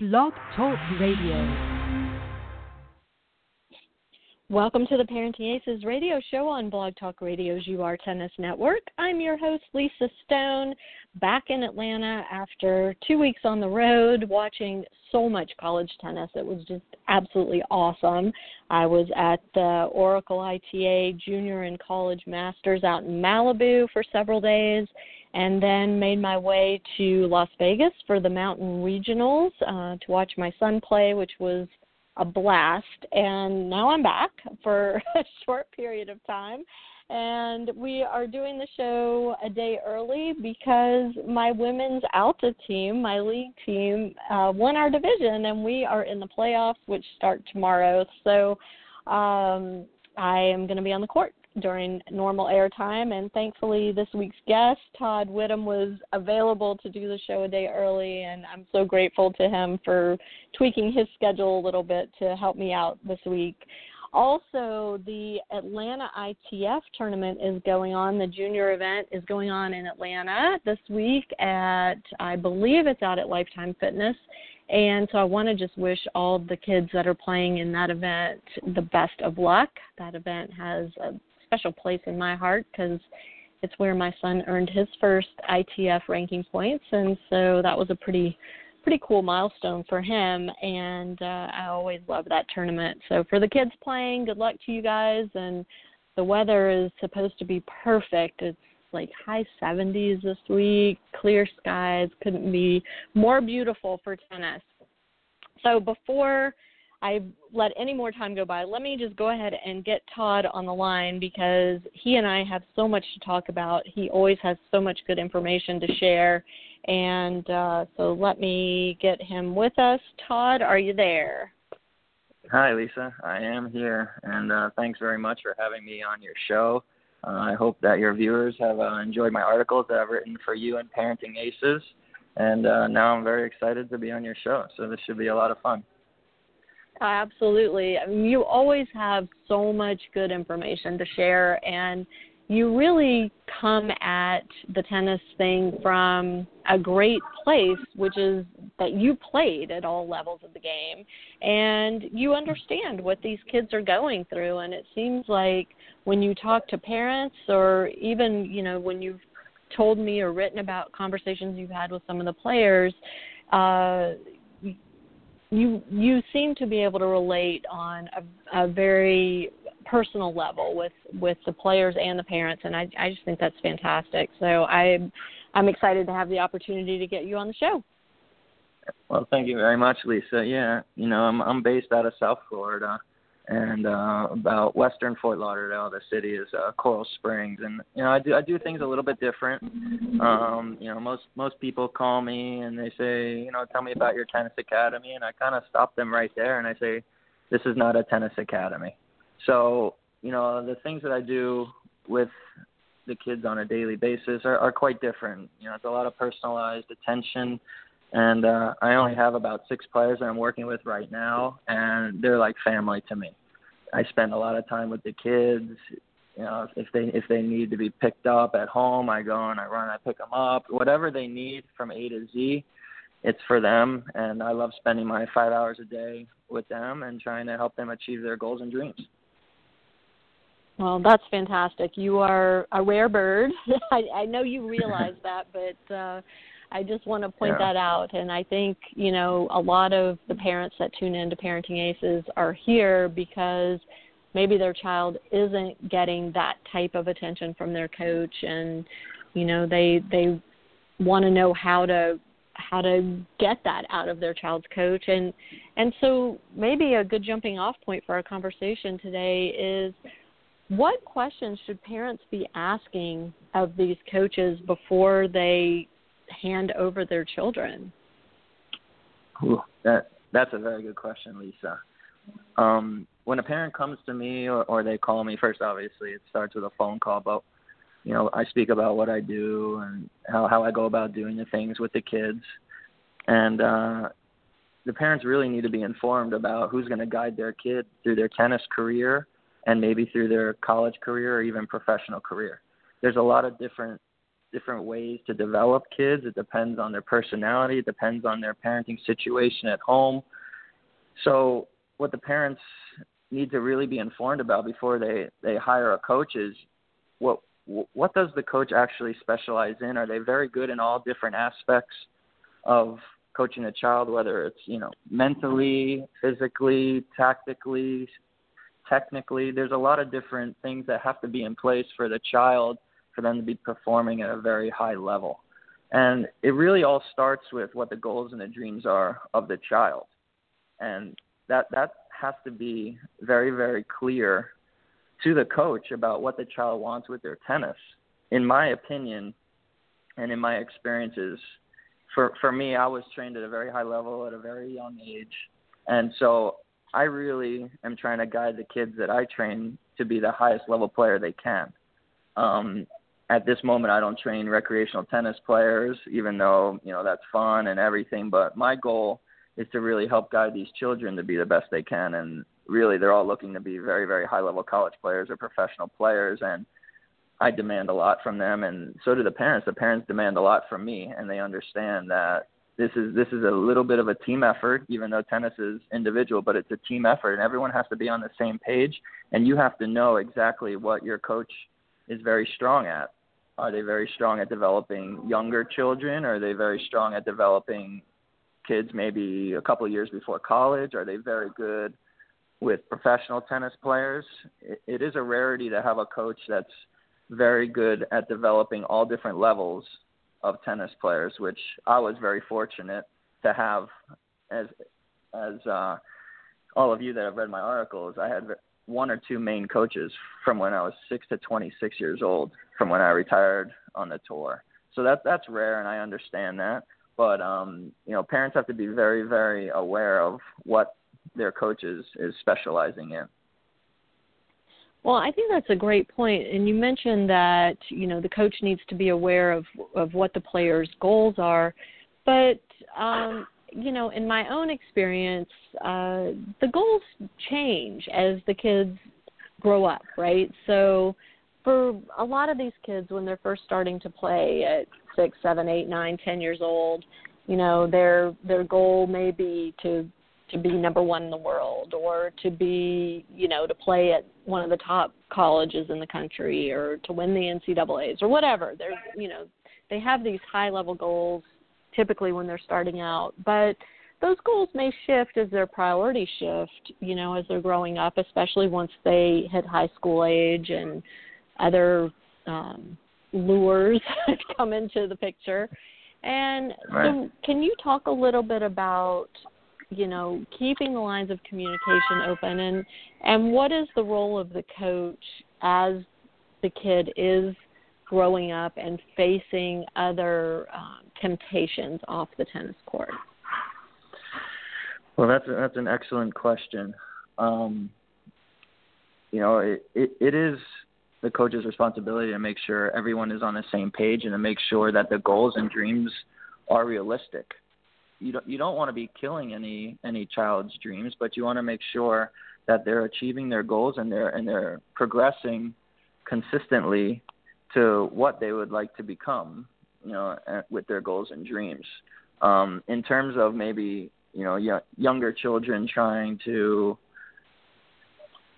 Blog Talk Radio. Welcome to the Parenting Aces radio show on Blog Talk Radio's UR Tennis Network. I'm your host, Lisa Stone, back in Atlanta after two weeks on the road watching so much college tennis. It was just absolutely awesome. I was at the Oracle ITA Junior and College Masters out in Malibu for several days and then made my way to Las Vegas for the Mountain Regionals uh, to watch my son play, which was a blast. And now I'm back for a short period of time. And we are doing the show a day early because my women's Alta team, my league team, uh, won our division, and we are in the playoffs, which start tomorrow. So um, I am going to be on the court during normal airtime. And thankfully, this week's guest, Todd Widom, was available to do the show a day early. And I'm so grateful to him for tweaking his schedule a little bit to help me out this week. Also, the Atlanta ITF tournament is going on. The junior event is going on in Atlanta this week at, I believe it's out at Lifetime Fitness. And so I want to just wish all the kids that are playing in that event the best of luck. That event has a special place in my heart because it's where my son earned his first ITF ranking points, and so that was a pretty pretty cool milestone for him. And uh, I always love that tournament. So for the kids playing, good luck to you guys. And the weather is supposed to be perfect. It's like high 70s this week, clear skies. Couldn't be more beautiful for tennis. So before I let any more time go by. Let me just go ahead and get Todd on the line because he and I have so much to talk about. He always has so much good information to share. And uh, so let me get him with us. Todd, are you there? Hi, Lisa. I am here. And uh, thanks very much for having me on your show. Uh, I hope that your viewers have uh, enjoyed my articles that I've written for you and Parenting Aces. And uh, now I'm very excited to be on your show. So this should be a lot of fun. Absolutely. I mean, you always have so much good information to share, and you really come at the tennis thing from a great place, which is that you played at all levels of the game and you understand what these kids are going through. And it seems like when you talk to parents, or even, you know, when you've told me or written about conversations you've had with some of the players, uh, you you seem to be able to relate on a, a very personal level with with the players and the parents and I I just think that's fantastic. So I'm I'm excited to have the opportunity to get you on the show. Well, thank you very much, Lisa. Yeah, you know, I'm I'm based out of South Florida and uh, about Western Fort Lauderdale. The city is uh, Coral Springs, and you know I do I do things a little bit different. Um, you know, most most people call me and they say, you know, tell me about your tennis academy, and I kind of stop them right there and I say, this is not a tennis academy. So you know, the things that I do with the kids on a daily basis are, are quite different. You know, it's a lot of personalized attention and uh, I only have about six players that I'm working with right now, and they're like family to me. I spend a lot of time with the kids. You know, if they if they need to be picked up at home, I go and I run, I pick them up. Whatever they need from A to Z, it's for them, and I love spending my five hours a day with them and trying to help them achieve their goals and dreams. Well, that's fantastic. You are a rare bird. I, I know you realize that, but uh, I just want to point yeah. that out. And I think, you know, a lot of the parents that tune in to Parenting Aces are here because maybe their child isn't getting that type of attention from their coach and you know they they want to know how to how to get that out of their child's coach and and so maybe a good jumping off point for our conversation today is what questions should parents be asking of these coaches before they hand over their children? Ooh, that that's a very good question, Lisa. Um, when a parent comes to me or, or they call me, first obviously it starts with a phone call, but you know I speak about what I do and how how I go about doing the things with the kids, and uh, the parents really need to be informed about who's going to guide their kid through their tennis career and maybe through their college career or even professional career. There's a lot of different different ways to develop kids. It depends on their personality. It depends on their parenting situation at home. So what the parents need to really be informed about before they they hire a coach is what what does the coach actually specialize in? Are they very good in all different aspects of coaching a child, whether it's you know mentally, physically, tactically, technically? There's a lot of different things that have to be in place for the child for them to be performing at a very high level. And it really all starts with what the goals and the dreams are of the child. And that that has to be very, very clear to the coach about what the child wants with their tennis. In my opinion, and in my experiences, for for me, I was trained at a very high level at a very young age, and so I really am trying to guide the kids that I train to be the highest level player they can. Um, at this moment, I don't train recreational tennis players, even though you know that's fun and everything. But my goal is to really help guide these children to be the best they can, and really, they're all looking to be very, very high level college players or professional players, and I demand a lot from them, and so do the parents. The parents demand a lot from me, and they understand that this is this is a little bit of a team effort, even though tennis is individual, but it's a team effort, and everyone has to be on the same page, and you have to know exactly what your coach is very strong at. Are they very strong at developing younger children? Are they very strong at developing kids maybe a couple of years before college? Are they very good with professional tennis players? It, it is a rarity to have a coach that's very good at developing all different levels of tennis players, which I was very fortunate to have as as uh, all of you that have read my articles. I had one or two main coaches from when I was six to 26 years old, from when I retired on the tour. So that that's rare, and I understand that. But um, you know, parents have to be very, very aware of what their coaches is specializing in. Well, I think that's a great point. and you mentioned that you know the coach needs to be aware of of what the player's goals are, but um, you know, in my own experience, uh, the goals change as the kids grow up, right? So, for a lot of these kids, when they're first starting to play at six, seven, eight, nine, ten years old, you know, their their goal may be to to be number one in the world or to be you know to play at one of the top colleges in the country or to win the NCAA's or whatever. There's you know they have these high level goals typically when they're starting out, but those goals may shift as their priorities shift, you know, as they're growing up, especially once they hit high school age and other um, lures come into the picture. And right. so, can you talk a little bit about you know keeping the lines of communication open and and what is the role of the coach as the kid is growing up and facing other um, temptations off the tennis court? Well that's a, that's an excellent question. Um, you know it, it it is the coach's responsibility to make sure everyone is on the same page and to make sure that the goals and dreams are realistic. You don't you don't want to be killing any any child's dreams, but you want to make sure that they're achieving their goals and they're and they're progressing consistently to what they would like to become, you know, with their goals and dreams. Um, in terms of maybe you know y- younger children trying to,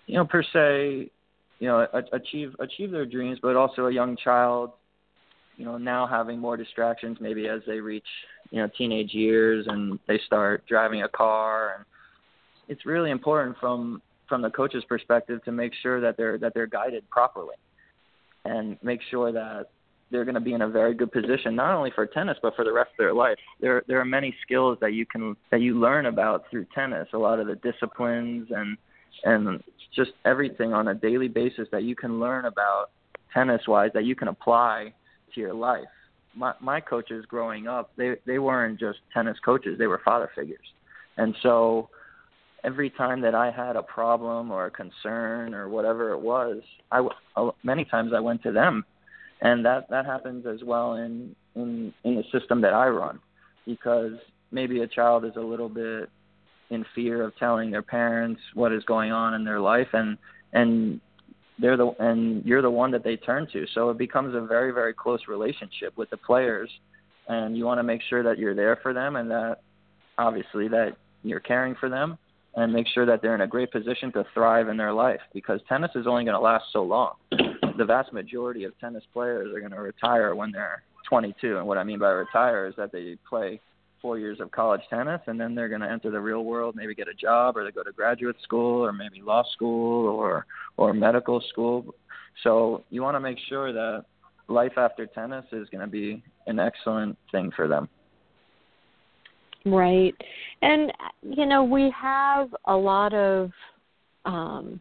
you know, per se, you know, a- achieve achieve their dreams, but also a young child you know now having more distractions maybe as they reach you know teenage years and they start driving a car and it's really important from from the coach's perspective to make sure that they're that they're guided properly and make sure that they're going to be in a very good position not only for tennis but for the rest of their life. There there are many skills that you can that you learn about through tennis. A lot of the disciplines and and just everything on a daily basis that you can learn about tennis wise that you can apply to your life. My my coaches growing up, they they weren't just tennis coaches; they were father figures, and so every time that I had a problem or a concern or whatever it was, I many times I went to them, and that that happens as well in in in the system that I run, because maybe a child is a little bit in fear of telling their parents what is going on in their life, and and they're the and you're the one that they turn to. So it becomes a very very close relationship with the players, and you want to make sure that you're there for them and that obviously that you're caring for them and make sure that they're in a great position to thrive in their life because tennis is only going to last so long. The vast majority of tennis players are going to retire when they're 22, and what I mean by retire is that they play four years of college tennis and then they're going to enter the real world maybe get a job or they go to graduate school or maybe law school or or medical school so you want to make sure that life after tennis is going to be an excellent thing for them right and you know we have a lot of um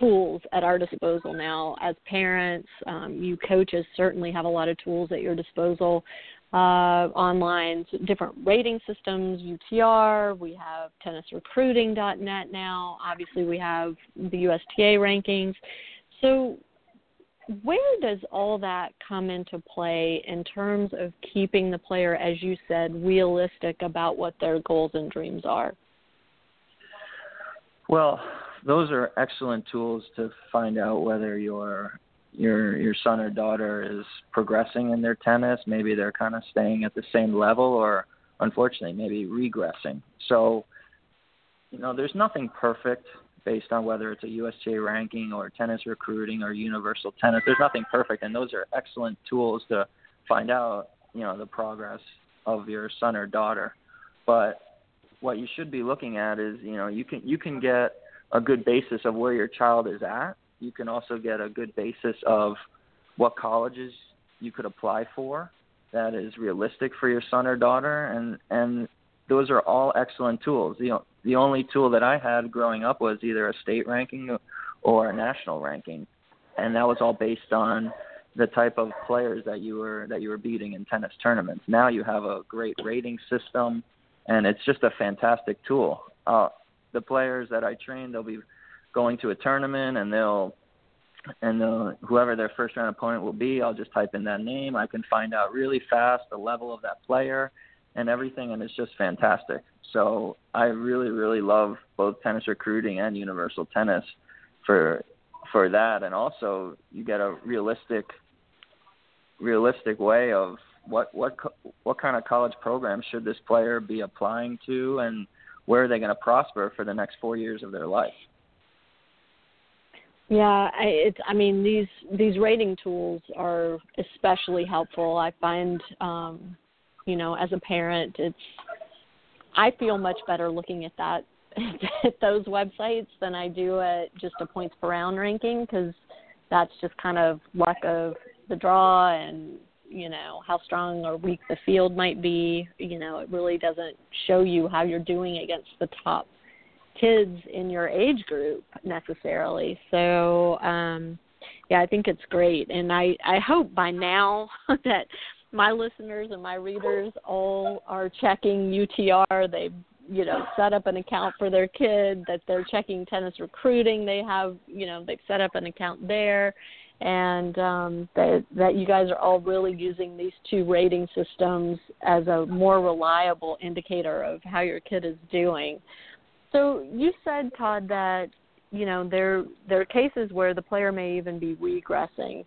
tools at our disposal now as parents um, you coaches certainly have a lot of tools at your disposal uh, online, different rating systems, UTR. We have tennisrecruiting.net now. Obviously, we have the USTA rankings. So, where does all that come into play in terms of keeping the player, as you said, realistic about what their goals and dreams are? Well, those are excellent tools to find out whether you're your your son or daughter is progressing in their tennis, maybe they're kind of staying at the same level or unfortunately maybe regressing. So, you know, there's nothing perfect based on whether it's a USTA ranking or tennis recruiting or universal tennis. There's nothing perfect and those are excellent tools to find out, you know, the progress of your son or daughter. But what you should be looking at is, you know, you can you can get a good basis of where your child is at you can also get a good basis of what colleges you could apply for that is realistic for your son or daughter and and those are all excellent tools the the only tool that i had growing up was either a state ranking or a national ranking. And that was all based on the type of players that you were that you were beating in tennis tournaments. Now you have a great rating system and it's just a fantastic tool. Uh the players that i train they'll be going to a tournament and they'll and they'll, whoever their first round opponent will be, I'll just type in that name. I can find out really fast the level of that player and everything, and it's just fantastic. So I really, really love both tennis recruiting and universal tennis for for that, and also you get a realistic realistic way of what what what kind of college program should this player be applying to, and where are they going to prosper for the next four years of their life. Yeah, I, it's. I mean, these these rating tools are especially helpful. I find, um, you know, as a parent, it's. I feel much better looking at that at those websites than I do at just a points per round ranking because that's just kind of luck of the draw and you know how strong or weak the field might be. You know, it really doesn't show you how you're doing against the top kids in your age group necessarily. So um yeah, I think it's great and I I hope by now that my listeners and my readers all are checking UTR. They you know set up an account for their kid that they're checking tennis recruiting they have you know they've set up an account there and um, that that you guys are all really using these two rating systems as a more reliable indicator of how your kid is doing. So you said, Todd, that you know there there are cases where the player may even be regressing.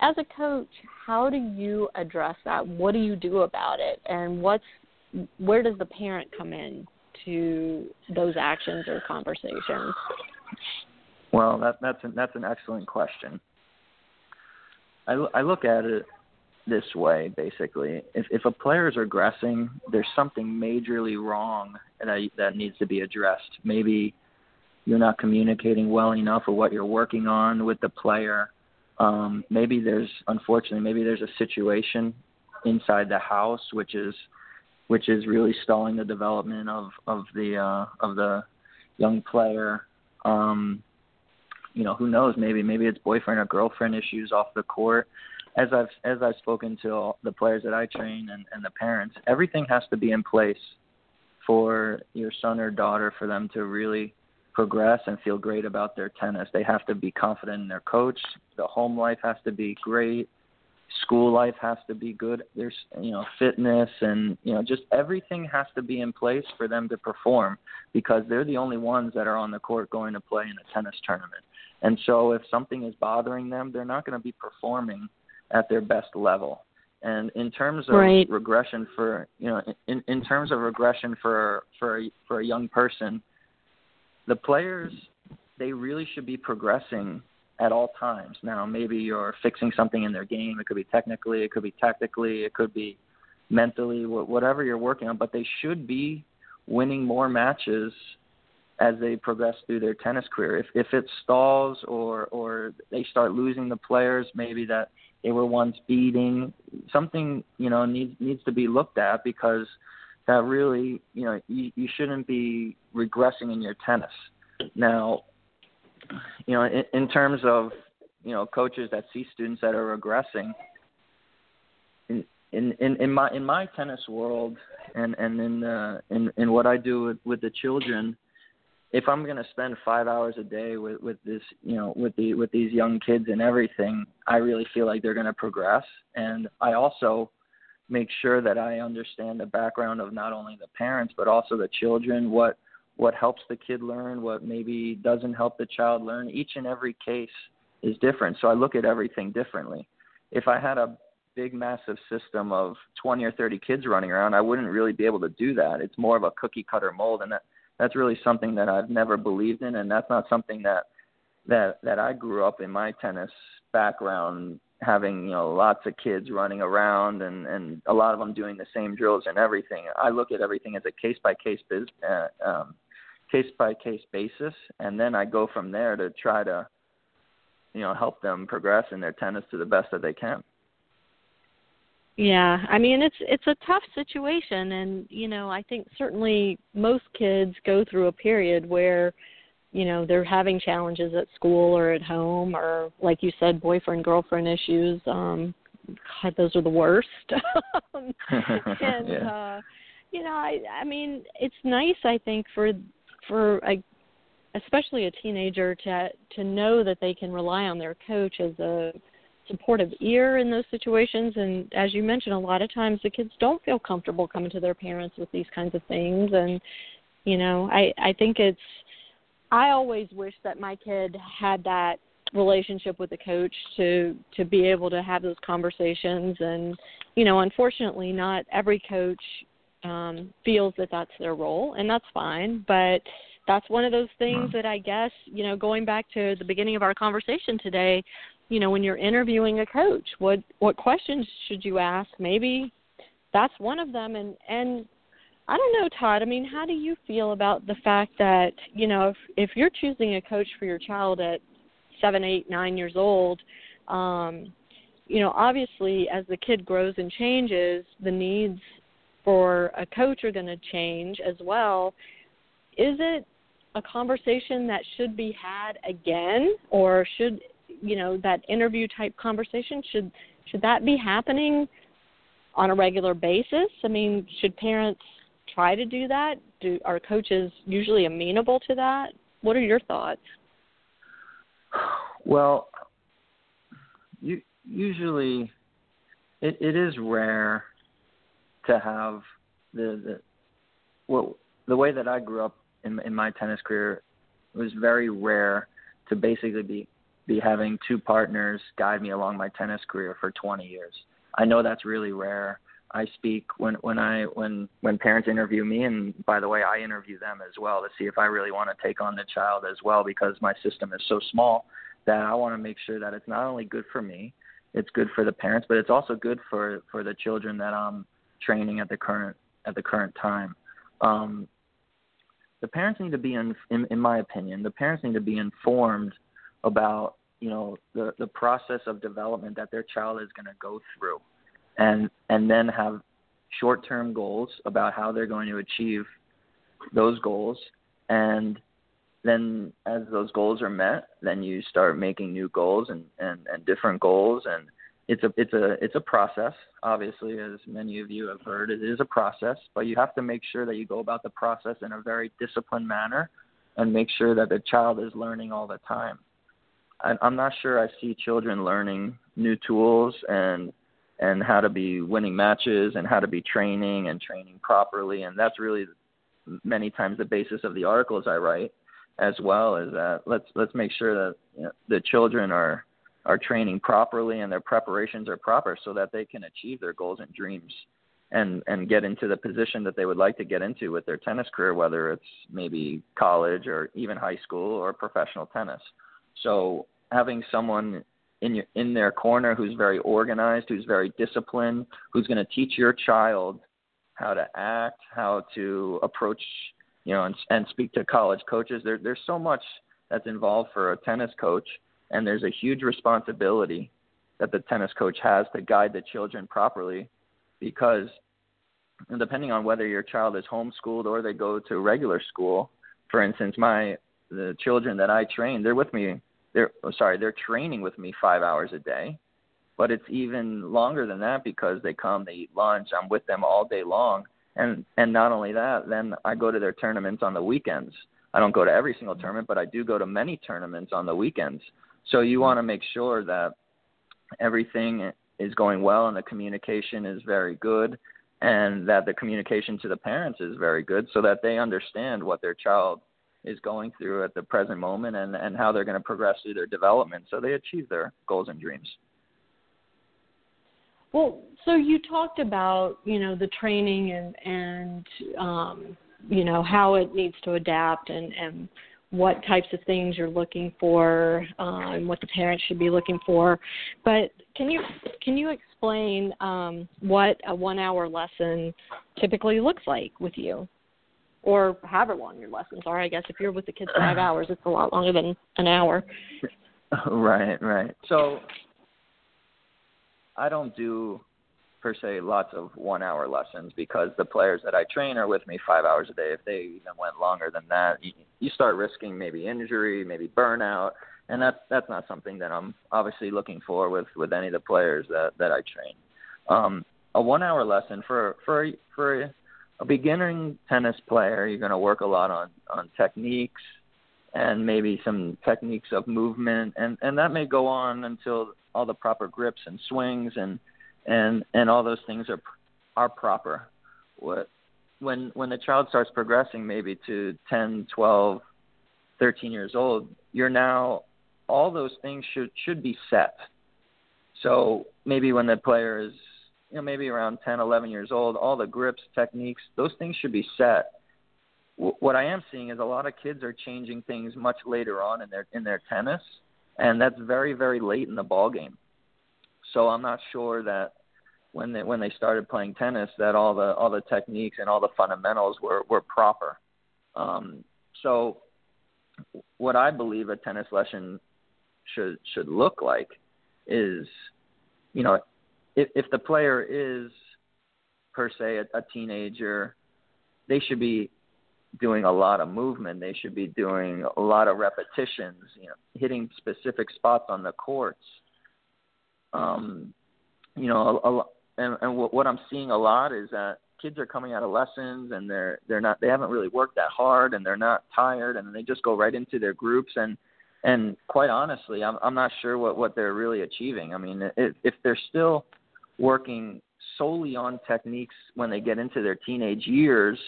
As a coach, how do you address that? What do you do about it? And what's where does the parent come in to those actions or conversations? Well, that, that's an, that's an excellent question. I, I look at it this way basically if if a player is regressing there's something majorly wrong that that needs to be addressed maybe you're not communicating well enough or what you're working on with the player um maybe there's unfortunately maybe there's a situation inside the house which is which is really stalling the development of of the uh of the young player. Um you know who knows? Maybe maybe it's boyfriend or girlfriend issues off the court. As I've as I've spoken to the players that I train and, and the parents, everything has to be in place for your son or daughter for them to really progress and feel great about their tennis. They have to be confident in their coach. The home life has to be great. School life has to be good. There's you know fitness and you know just everything has to be in place for them to perform because they're the only ones that are on the court going to play in a tennis tournament. And so if something is bothering them, they're not going to be performing at their best level. And in terms of right. regression for you know in, in terms of regression for for for a young person, the players they really should be progressing at all times. Now maybe you're fixing something in their game. It could be technically, it could be tactically, it could be mentally, whatever you're working on. But they should be winning more matches as they progress through their tennis career. If if it stalls or or they start losing the players maybe that they were once beating, something you know needs needs to be looked at because that really you know you, you shouldn't be regressing in your tennis. Now, you know in, in terms of you know coaches that see students that are regressing. In, in in my in my tennis world and and in uh in in what I do with, with the children if I'm going to spend five hours a day with with this, you know, with the with these young kids and everything, I really feel like they're going to progress. And I also make sure that I understand the background of not only the parents but also the children, what what helps the kid learn, what maybe doesn't help the child learn. Each and every case is different, so I look at everything differently. If I had a big massive system of 20 or 30 kids running around, I wouldn't really be able to do that. It's more of a cookie cutter mold and that that's really something that I've never believed in, and that's not something that that that I grew up in my tennis background having you know lots of kids running around and and a lot of them doing the same drills and everything. I look at everything as a case by case biz uh, um, case by case basis, and then I go from there to try to you know help them progress in their tennis to the best that they can. Yeah, I mean it's it's a tough situation and you know, I think certainly most kids go through a period where you know, they're having challenges at school or at home or like you said boyfriend girlfriend issues um God, those are the worst. and yeah. uh you know, I I mean, it's nice I think for for a especially a teenager to to know that they can rely on their coach as a supportive ear in those situations and as you mentioned a lot of times the kids don't feel comfortable coming to their parents with these kinds of things and you know i i think it's i always wish that my kid had that relationship with the coach to to be able to have those conversations. And you know unfortunately not every coach um feels that that's their role and that's fine. But that's one of those things that I guess, you know, going back to the beginning of our conversation today, you know when you're interviewing a coach what what questions should you ask? Maybe that's one of them. And and i don't know todd. I mean how do you feel about the fact that you know if if you're choosing a coach for your child at seven eight nine years old um you know obviously as the kid grows and changes the needs for a coach are going to change as well. Is it a conversation that should be had again or should you know that interview type conversation should should that be happening on a regular basis? I mean should parents try to do that do are coaches usually amenable to that what are your thoughts well you, usually it, it is rare to have the the well the way that I grew up in in my tennis career it was very rare to basically be be having two partners guide me along my tennis career for 20 years. I know that's really rare. I speak when when I when when parents interview me, and by the way, I interview them as well to see if I really want to take on the child as well because my system is so small that I want to make sure that it's not only good for me, it's good for the parents, but it's also good for for the children that I'm training at the current at the current time. Um, the parents need to be in, in in my opinion, the parents need to be informed about you know the the process of development that their child is going to go through and and then have short term goals about how they're going to achieve those goals. And then as those goals are met then you start making new goals and and, and different goals. And it's a it's a it's a process. Obviously as many of you have heard it is a process but you have to make sure that you go about the process in a very disciplined manner and make sure that the child is learning all the time. I, I'm not sure I see children learning new tools and and how to be winning matches and how to be training and training properly. And that's really many times the basis of the articles I write as well is that let's let's make sure that you know, the children are are training properly and their preparations are proper so that they can achieve their goals and dreams and and get into the position that they would like to get into with their tennis career whether it's maybe college or even high school or professional tennis. So having someone in your in their corner who's very organized who's very disciplined who's going to teach your child how to act how to approach you know and and speak to college coaches. There there's so much that's involved for a tennis coach and there's a huge responsibility that the tennis coach has to guide the children properly because depending on whether your child is homeschooled or they go to regular school for instance my the children that i train they're with me they're oh, sorry they're training with me five hours a day but it's even longer than that because they come they eat lunch i'm with them all day long. And and not only that then i go to their tournaments on the weekends. I don't go to every single tournament but i do go to many tournaments on the weekends. So you mm-hmm. want to make sure that everything is going well and the communication is very good and that the communication to the parents is very good so that they understand what their child is going through at the present moment and, and how they're going to progress through their development so they achieve their goals and dreams. Well, so you talked about, you know, the training and and um, you know, how it needs to adapt and and what types of things you're looking for uh, and what the parents should be looking for. But can you can you explain um, what a one hour lesson typically looks like with you, or however long your lessons are? I guess if you're with the kids five hours, it's a lot longer than an hour. Right, right. So I don't do per se lots of one hour lessons because the players that I train are with me five hours a day. If they even went longer than that, you, you start risking maybe injury, maybe burnout, and that's that's not something that I'm obviously looking for with with any of the players that that I train. Um, a one hour lesson for for for a beginning tennis player, you're going to work a lot on on techniques and maybe some techniques of movement, and and that may go on until all the proper grips and swings and and and all those things are are proper. What when when the child starts progressing maybe to 10, 12, 13 years old, you're now all those things should should be set. So maybe when the player is you know maybe around 10, 11 years old, all the grips, techniques, those things should be set. what I am seeing is a lot of kids are changing things much later on in their in their tennis, and that's very very late in the ball game. So I'm not sure that when they when they started playing tennis that all the all the techniques and all the fundamentals were were proper. Um, so what I believe a tennis lesson should should look like is, you know, if if the player is per se a, a teenager, they should be doing a lot of movement. They should be doing a lot of repetitions, you know, hitting specific spots on the courts. Um, you know, a, a, and, and what, what I'm seeing a lot is that kids are coming out of lessons and they're they're not they haven't really worked that hard and they're not tired and they just go right into their groups and and quite honestly I'm I'm not sure what what they're really achieving. I mean if if they're still working solely on techniques when they get into their teenage years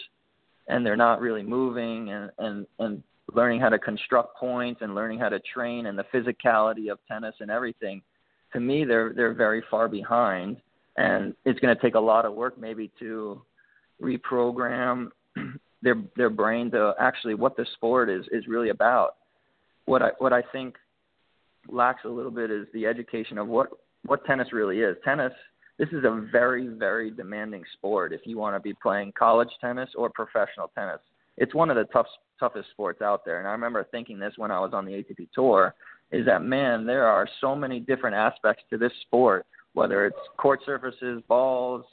and they're not really moving and and and learning how to construct points and learning how to train and the physicality of tennis and everything to me they're they're very far behind and it's going to take a lot of work maybe to reprogram their their brain to actually what the sport is is really about. What I what I think lacks a little bit is the education of what what tennis really is. Tennis this is a very very demanding sport if you want to be playing college tennis or professional tennis. It's one of the tough toughest sports out there and I remember thinking this when I was on the ATP tour is that man there are so many different aspects to this sport whether it's court surfaces, balls,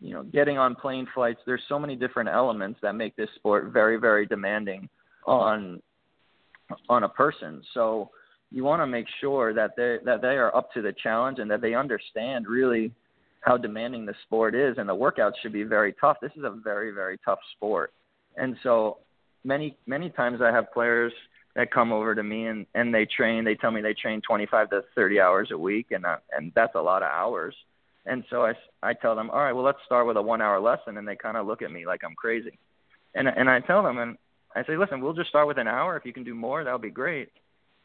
you know, getting on plane flights. There's so many different elements that make this sport very, very demanding on on a person. So you want to make sure that they that they are up to the challenge and that they understand really how demanding the sport is and the workouts should be very tough. This is a very, very tough sport. And so many many times I have players that come over to me and and they train they tell me they train 25 to 30 hours a week and uh, and that's a lot of hours and so i i tell them all right well let's start with a 1 hour lesson and they kind of look at me like i'm crazy and and i tell them and I say, listen, we'll just start with an hour. If you can do more, that would be great.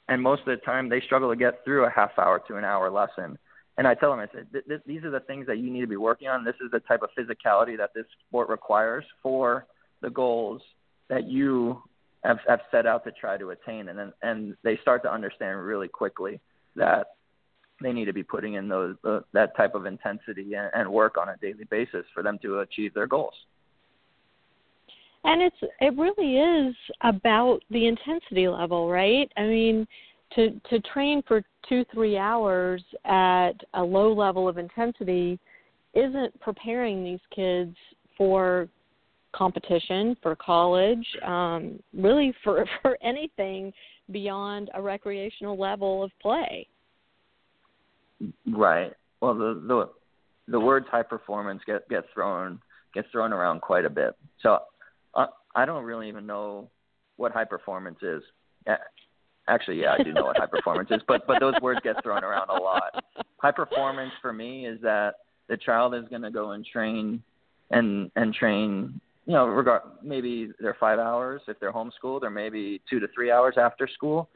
And most of the time, they struggle to get through a half hour to an hour lesson. And I tell them, I said, th- th- these are the things that you need to be working on. This is the type of physicality that this sport requires for the goals that you have, have set out to try to attain. And then, and they start to understand really quickly that they need to be putting in those uh, that type of intensity and, and work on a daily basis for them to achieve their goals. And it's it really is about the intensity level, right? I mean, to to train for 2-3 hours at a low level of intensity isn't preparing these kids for competition, for college, um, really for for anything beyond a recreational level of play. Right. Well, the the the words high performance get get thrown gets thrown around quite a bit. So uh, I don't really even know what high performance is. Actually, yeah, I do know what high performance is, but but those words get thrown around a lot. High performance for me is that the child is going to go and train and and train you know regard maybe they're five hours if they're homeschooled or maybe two to three hours after school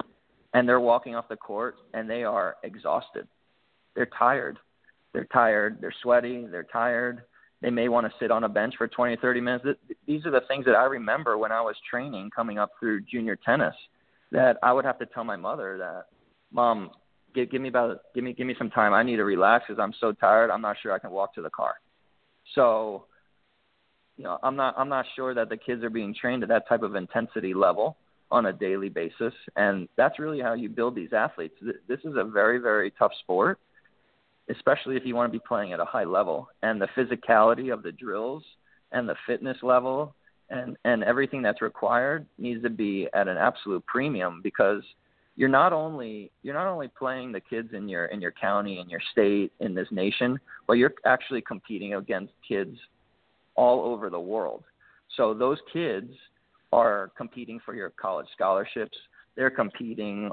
and they're walking off the court and they are exhausted they're tired. They're tired. They're sweaty. They're tired. They may want to sit on a bench for 20, 30 minutes. These are the things that I remember when I was training coming up through junior tennis that I would have to tell my mother that, mom, give, give me about, give me, give me some time. I need to relax because I'm so tired. I'm not sure I can walk to the car. So, you know, I'm not, I'm not sure that the kids are being trained at that type of intensity level on a daily basis. And that's really how you build these athletes. This is a very, very tough sport especially if you want to be playing at a high level. And the physicality of the drills and the fitness level and and everything that's required needs to be at an absolute premium because you're not only you're not only playing the kids in your in your county in your state in this nation but you're actually competing against kids all over the world so those kids are competing for your college scholarships they're competing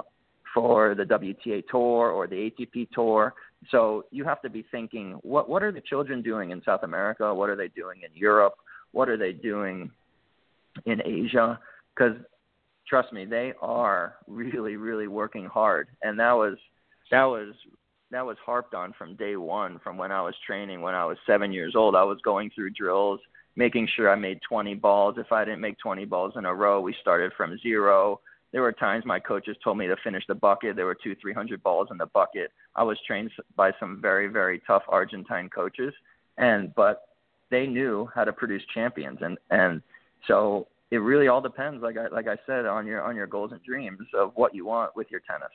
for the WTA tour or the ATP tour so you have to be thinking, what what are the children doing in South America? What are they doing in Europe? What are they doing in Asia? Because trust me, they are really really working hard, and that was that was that was harped on from day one, from when I was training when I was seven years old. I was going through drills, making sure I made 20 balls. If I didn't make 20 balls in a row, we started from zero there were times my coaches told me to finish the bucket. There were two, three hundred balls in the bucket. I was trained by some very, very tough Argentine coaches, and but they knew how to produce champions, and and so it really all depends, like I like I said, on your on your goals and dreams of what you want with your tennis.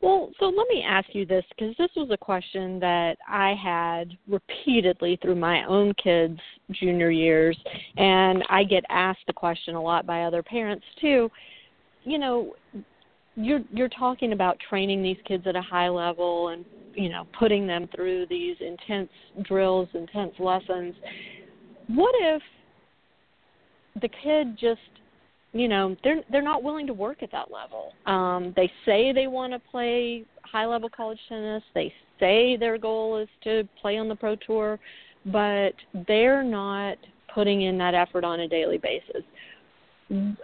Well, so let me ask you this because this was a question that I had repeatedly through my own kids' junior years, and I get asked the question a lot by other parents too. You know, you're you're talking about training these kids at a high level and you know putting them through these intense drills, intense lessons. What if the kid just you know they're they're not willing to work at that level. Um they say they want to play high level college tennis. They say their goal is to play on the pro tour but they're not putting in that effort on a daily basis.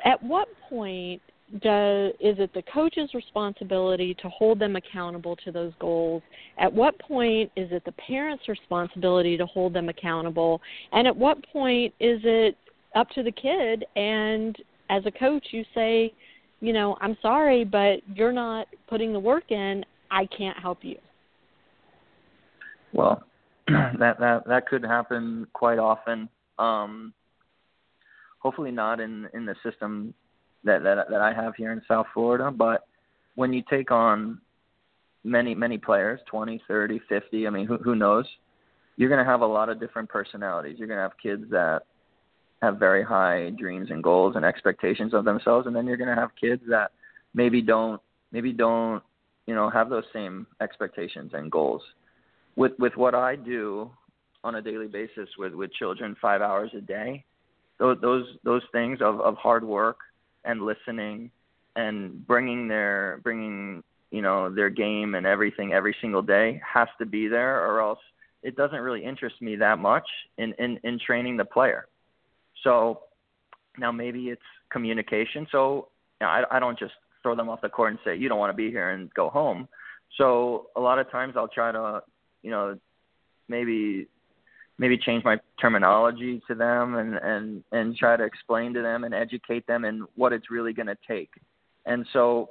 At what point does is it the coach's responsibility to hold them accountable to those goals? At what point is it the parents responsibility to hold them accountable? And at what point is it up to the kid and as a coach you say you know i'm sorry but you're not putting the work in. I can't help you. Well that that that could happen quite often. Um hopefully not in in the system that that that i have here in south florida but when you take on many many players 20 30 50 i mean who who knows? You're going to have a lot of different personalities. You're going to have kids that have very high dreams and goals and expectations of themselves and then you're going to have kids that maybe don't maybe don't you know have those same expectations and goals. With with what I do on a daily basis with with children 5 hours a day those those those things of of hard work and listening and bringing their bringing you know their game and everything every single day has to be there or else it doesn't really interest me that much in in in training the player so Now maybe it's communication. So you know, I I don't just throw them off the court and say you don't want to be here and go home. So a lot of times I'll try to you know maybe maybe change my terminology to them and and and try to explain to them and educate them and what it's really going to take. And so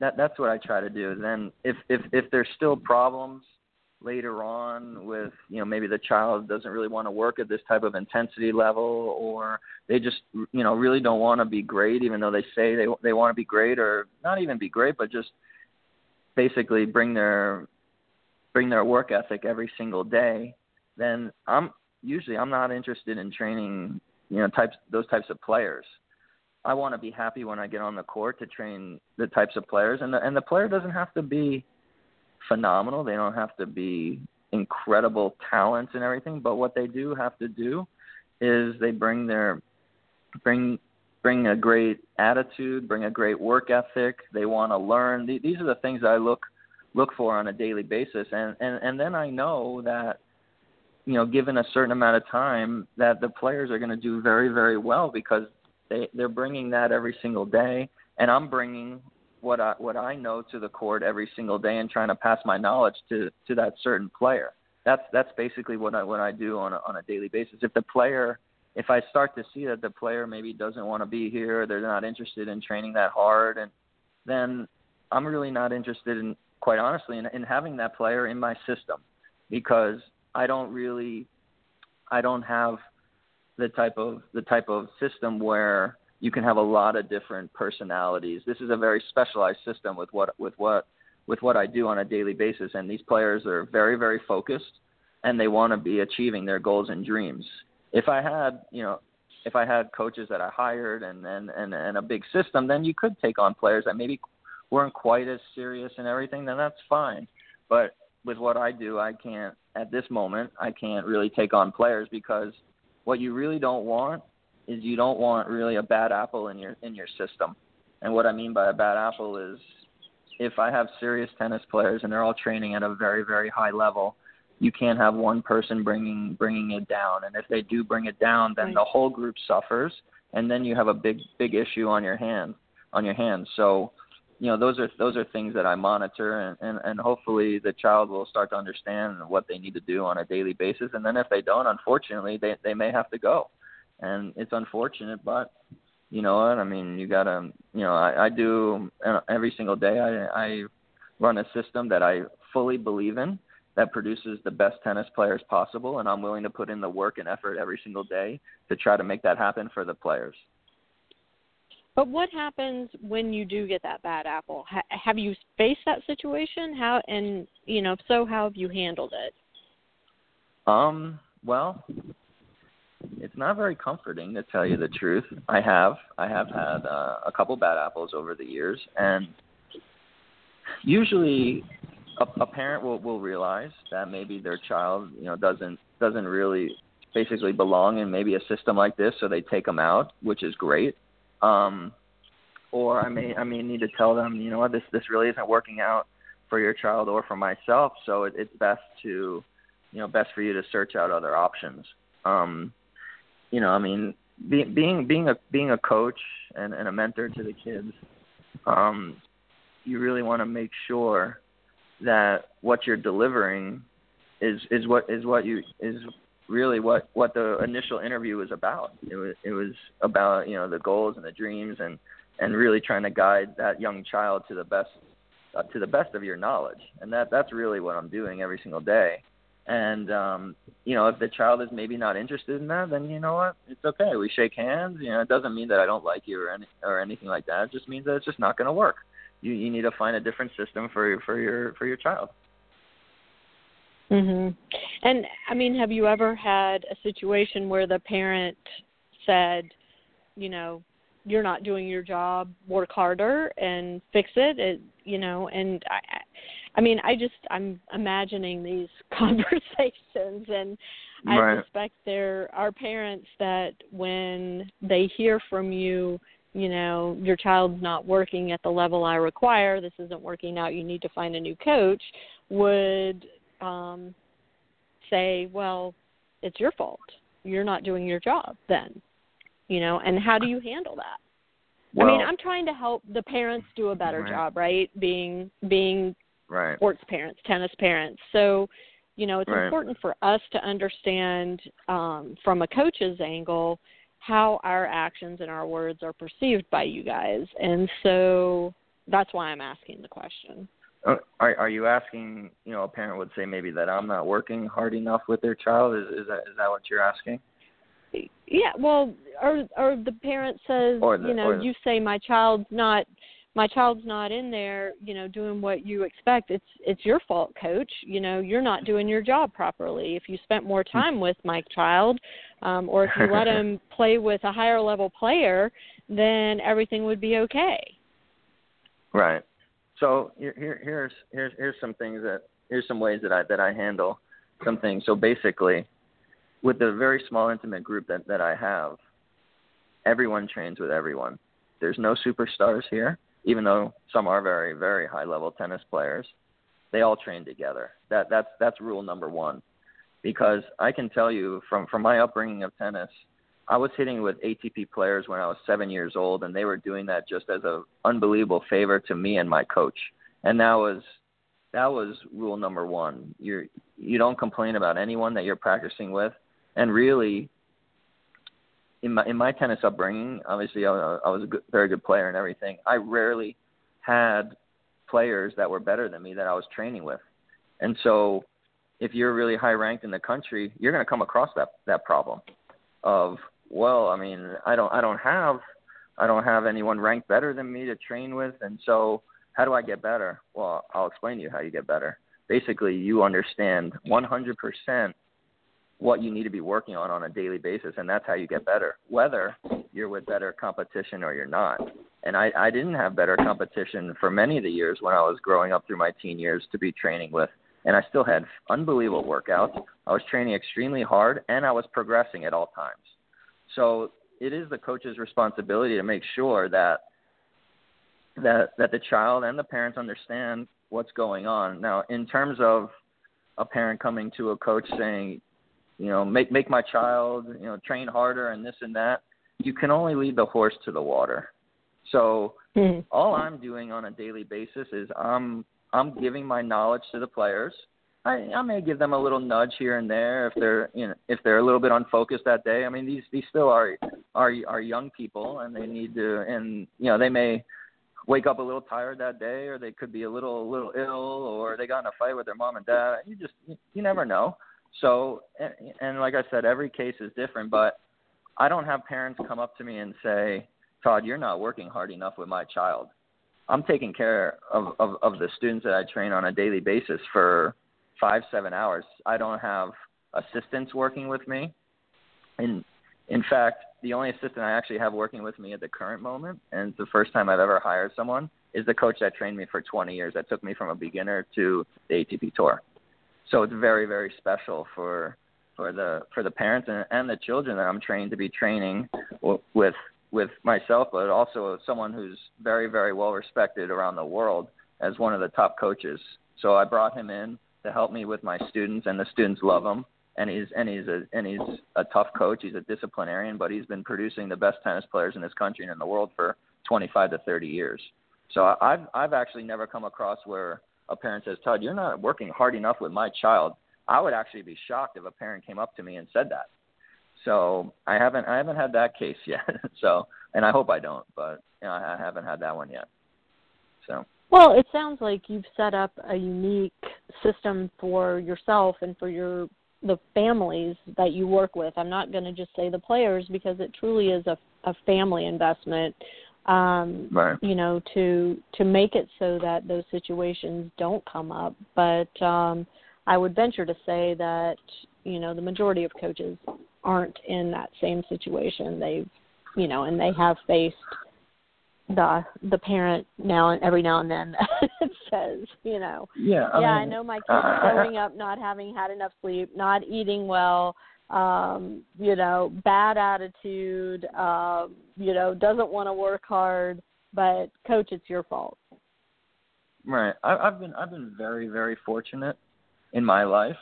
that that's what I try to do. Then if if if there's still problems later on with you know maybe the child doesn't really want to work at this type of intensity level or they just you know really don't want to be great even though they say they they want to be great or not even be great but just basically bring their bring their work ethic every single day then I'm usually I'm not interested in training you know types those types of players. I want to be happy when I get on the court to train the types of players and the and the player doesn't have to be phenomenal. They don't have to be incredible talents and everything, but what they do have to do is they bring their bring bring a great attitude, bring a great work ethic. They want to learn. These are the things I look look for on a daily basis, and and and then I know that you know, given a certain amount of time, that the players are going to do very very well because they they're bringing that every single day, and I'm bringing what I what I know to the court every single day and trying to pass my knowledge to to that certain player. That's that's basically what I what I do on a, on a daily basis. If the player if I start to see that the player maybe doesn't want to be here, they're not interested in training that hard, and then I'm really not interested in, quite honestly, in, in having that player in my system because I don't really, I don't have the type of the type of system where you can have a lot of different personalities. This is a very specialized system with what with what with what I do on a daily basis and these players are very very focused and they want to be achieving their goals and dreams. If I had, you know, if I had coaches that I hired and and and, and a big system, then you could take on players that maybe weren't quite as serious and everything, then that's fine. But with what I do, I can't at this moment, I can't really take on players because what you really don't want is you don't want really a bad apple in your in your system. And what I mean by a bad apple is if I have serious tennis players and they're all training at a very very high level, you can't have one person bringing bringing it down. And if they do bring it down, then right. the whole group suffers, and then you have a big big issue on your hand on your hands. So, you know, those are those are things that I monitor, and, and and hopefully the child will start to understand what they need to do on a daily basis. And then if they don't, unfortunately, they they may have to go and it's unfortunate, but you know what? I mean, you gotta, you know, I, I do every single day. I, I run a system that I fully believe in that produces the best tennis players possible, and I'm willing to put in the work and effort every single day to try to make that happen for the players. But what happens when you do get that bad apple? Ha- have you faced that situation? How and you know, if so, how have you handled it? Um. Well, it's not very comforting to tell you the truth. I have I have had uh, a couple bad apples over the years, and usually a, a parent will will realize that maybe their child you know doesn't doesn't really basically belong in maybe a system like this, so they take them out, which is great. Um, or I may I may need to tell them you know what this this really isn't working out for your child or for myself, so it, it's best to you know best for you to search out other options. Um, you know, I mean, being being being a being a coach and, and a mentor to the kids, um, you really want to make sure that what you're delivering is is what is what you is really what what the initial interview was about. It was it was about you know the goals and the dreams and and really trying to guide that young child to the best uh, to the best of your knowledge. And that that's really what I'm doing every single day. And um, you know, if the child is maybe not interested in that, then you know what? It's okay. We shake hands. You know, it doesn't mean that I don't like you or any or anything like that. It just means that it's just not going to work. You you need to find a different system for your for your for your child. Mhm. And I mean, have you ever had a situation where the parent said, you know, you're not doing your job, work harder and fix it, it you know, and I I mean, I just I'm imagining these conversations, and I right. suspect there are parents that when they hear from you, you know, your child's not working at the level I require, this isn't working out, you need to find a new coach, would um say, well, it's your fault. You're not doing your job then. you know, and how do you handle that? Well, I mean, I'm trying to help the parents do a better Right. job, right? Being being right. sports parents, tennis parents. So, you know, it's Right. important for us to understand um, from a coach's angle how our actions and our words are perceived by you guys. And so that's why I'm asking the question. Uh, Are are you asking? You know, a parent would say maybe that I'm not working hard enough with their child. Is is that is that what you're asking? Yeah, well, or or the parent says, the- you know, the- you say my child's not my child's not in there, you know, doing what you expect. It's it's your fault, coach. You know, you're not doing your job properly. If you spent more Hmm. time with my child, um, or if you let him play with a higher level player, then everything would be okay. Right. So here, here here's here's here's some things that here's some ways that I that I handle some things. So basically, with the very small intimate group that that I have, everyone trains with everyone. There's no superstars here, even though some are very very high level tennis players. They all train together. That that's that's rule number one. Because I can tell you from from my upbringing of tennis, I was hitting with ATP players when I was seven years old, and they were doing that just as a unbelievable favor to me and my coach. And that was that was rule number one. You're you don't complain about anyone that you're practicing with, and really, in my in my tennis upbringing, obviously I, I was a good, very good player and everything. I rarely had players that were better than me that I was training with, and so if you're really high ranked in the country, you're going to come across that that problem of well, I mean, I don't I don't have I don't have anyone ranked better than me to train with, and so how do I get better? Well, I'll explain to you how you get better. Basically, you understand 100% what you need to be working on on a daily basis, and that's how you get better. Whether you're with better competition or you're not. And I, I didn't have better competition for many of the years when I was growing up through my teen years to be training with. And I still had unbelievable workouts. I was training extremely hard, and I was progressing at all times. So it is the coach's responsibility to make sure that that that the child and the parents understand what's going on. Now, in terms of a parent coming to a coach saying, you know, make make my child, you know, train harder and this and that, you can only lead the horse to the water. So Mhm. all I'm doing on a daily basis is I'm I'm giving my knowledge to the players. I, I may give them a little nudge here and there if they're you know if they're a little bit unfocused that day. I mean these these still are are are young people and they need to and you know they may wake up a little tired that day or they could be a little a little ill or they got in a fight with their mom and dad. You just you never know. So and, and like I said every case is different but I don't have parents come up to me and say, "Todd, you're not working hard enough with my child." I'm taking care of, of, of the students that I train on a daily basis for five, seven hours. I don't have assistants working with me. In in fact, the only assistant I actually have working with me at the current moment, and it's the first time I've ever hired someone, is the coach that trained me for 20 years. That took me from a beginner to the ATP tour. So it's very, very special for for the for the parents and, and the children that I'm trained to be training with with myself, but also someone who's very, very well respected around the world as one of the top coaches. So I brought him in to help me with my students, and the students love him. And he's and he's a and he's a tough coach. He's a disciplinarian, but he's been producing the best tennis players in this country and in the world for 25 to 30 years. So I've I've actually never come across where a parent says, "Todd, you're not working hard enough with my child." I would actually be shocked if a parent came up to me and said that. So I haven't I haven't had that case yet. so and I hope I don't, but you know, I haven't had that one yet. So Well, it sounds like you've set up a unique system for yourself and for your the families that you work with. I'm not going to just say the players because it truly is a a family investment. Um, right. you know, to to make it so that those situations don't come up. But um, I would venture to say that you know the majority of coaches aren't in that same situation. They've you know, and they have faced the the parent now and every now and then that says, you know, Yeah. I yeah, I know my kid's growing up not having had enough sleep, not eating well, um, you know, bad attitude, um, you know, doesn't want to work hard, but coach, it's your fault. Right. I, I've been I've been very very fortunate in my life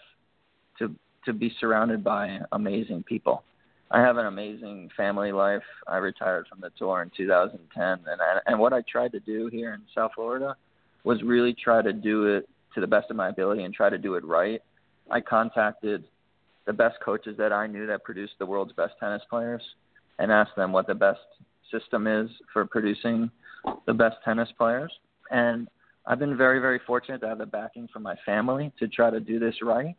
to to be surrounded by amazing people, I have an amazing family life. I retired from the tour in 2010, and I, and what I tried to do here in South Florida was really try to do it to the best of my ability and try to do it right. I contacted the best coaches that I knew that produced the world's best tennis players and asked them what the best system is for producing the best tennis players. And I've been very, very fortunate to have the backing from my family to try to do this right.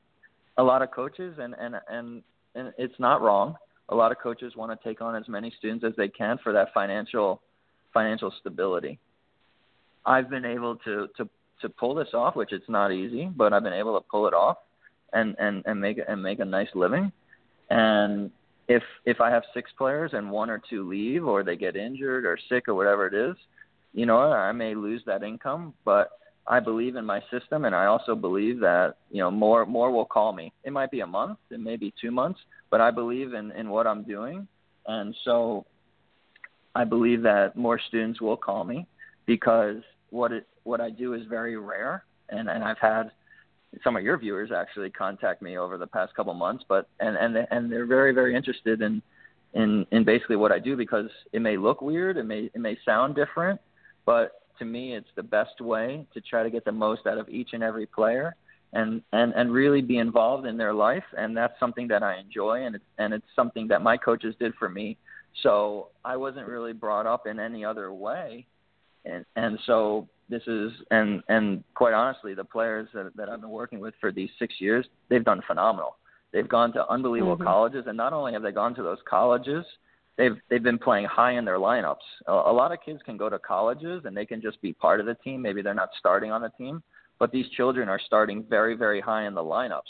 A lot of coaches, and and and, and it's not wrong a lot of coaches want to take on as many students as they can for that financial financial stability. I've been able to to to pull this off, which it's not easy, but I've been able to pull it off and and and make and make a nice living. And if if I have six players and one or two leave or they get injured or sick or whatever it is, you know, I may lose that income, but I believe in my system, and I also believe that you know more more will call me. It might be a month, it may be two months, but I believe in in what I'm doing, and so I believe that more students will call me because what it what I do is very rare, and and I've had some of your viewers actually contact me over the past couple months, but and and and they're very very interested in in in basically what I do because it may look weird, it may it may sound different, but to me, it's the best way to try to get the most out of each and every player and and and really be involved in their life and that's something that I enjoy and it's and it's something that my coaches did for me. So I wasn't really brought up in any other way and and so this is and and quite honestly the players that that I've been working with for these 6 years they've done phenomenal they've gone to unbelievable mm-hmm. colleges and not only have they gone to those colleges they've they've been playing high in their lineups. A, a lot of kids can go to colleges and they can just be part of the team. Maybe they're not starting on the team, but these children are starting very very high in the lineups.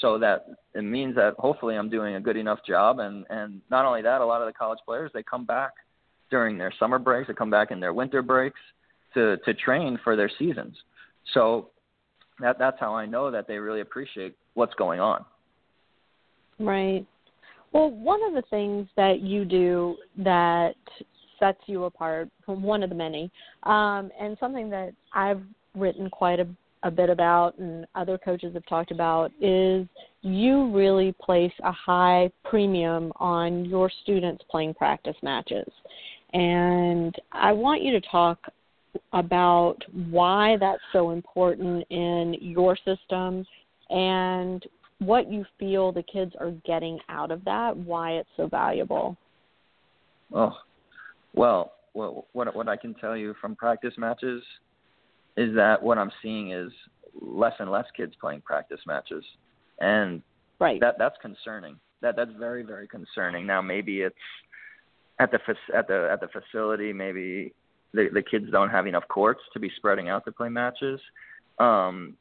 So that it means that hopefully I'm doing a good enough job. And and not only that, a lot of the college players they come back during their summer breaks, they come back in their winter breaks to to train for their seasons. So that that's how I know that they really appreciate what's going on. Right. Well, one of the things that you do that sets you apart, from one of the many, um, and something that I've written quite a, a bit about and other coaches have talked about, is you really place a high premium on your students playing practice matches. And I want you to talk about why that's so important in your system and what you feel the kids are getting out of that, why it's so valuable. Oh, well, what what what I can tell you from practice matches is that what I'm seeing is less and less kids playing practice matches, and right. that that's concerning. That that's very very concerning. Now maybe it's at the at the at the facility. Maybe the the kids don't have enough courts to be spreading out to play matches. Um,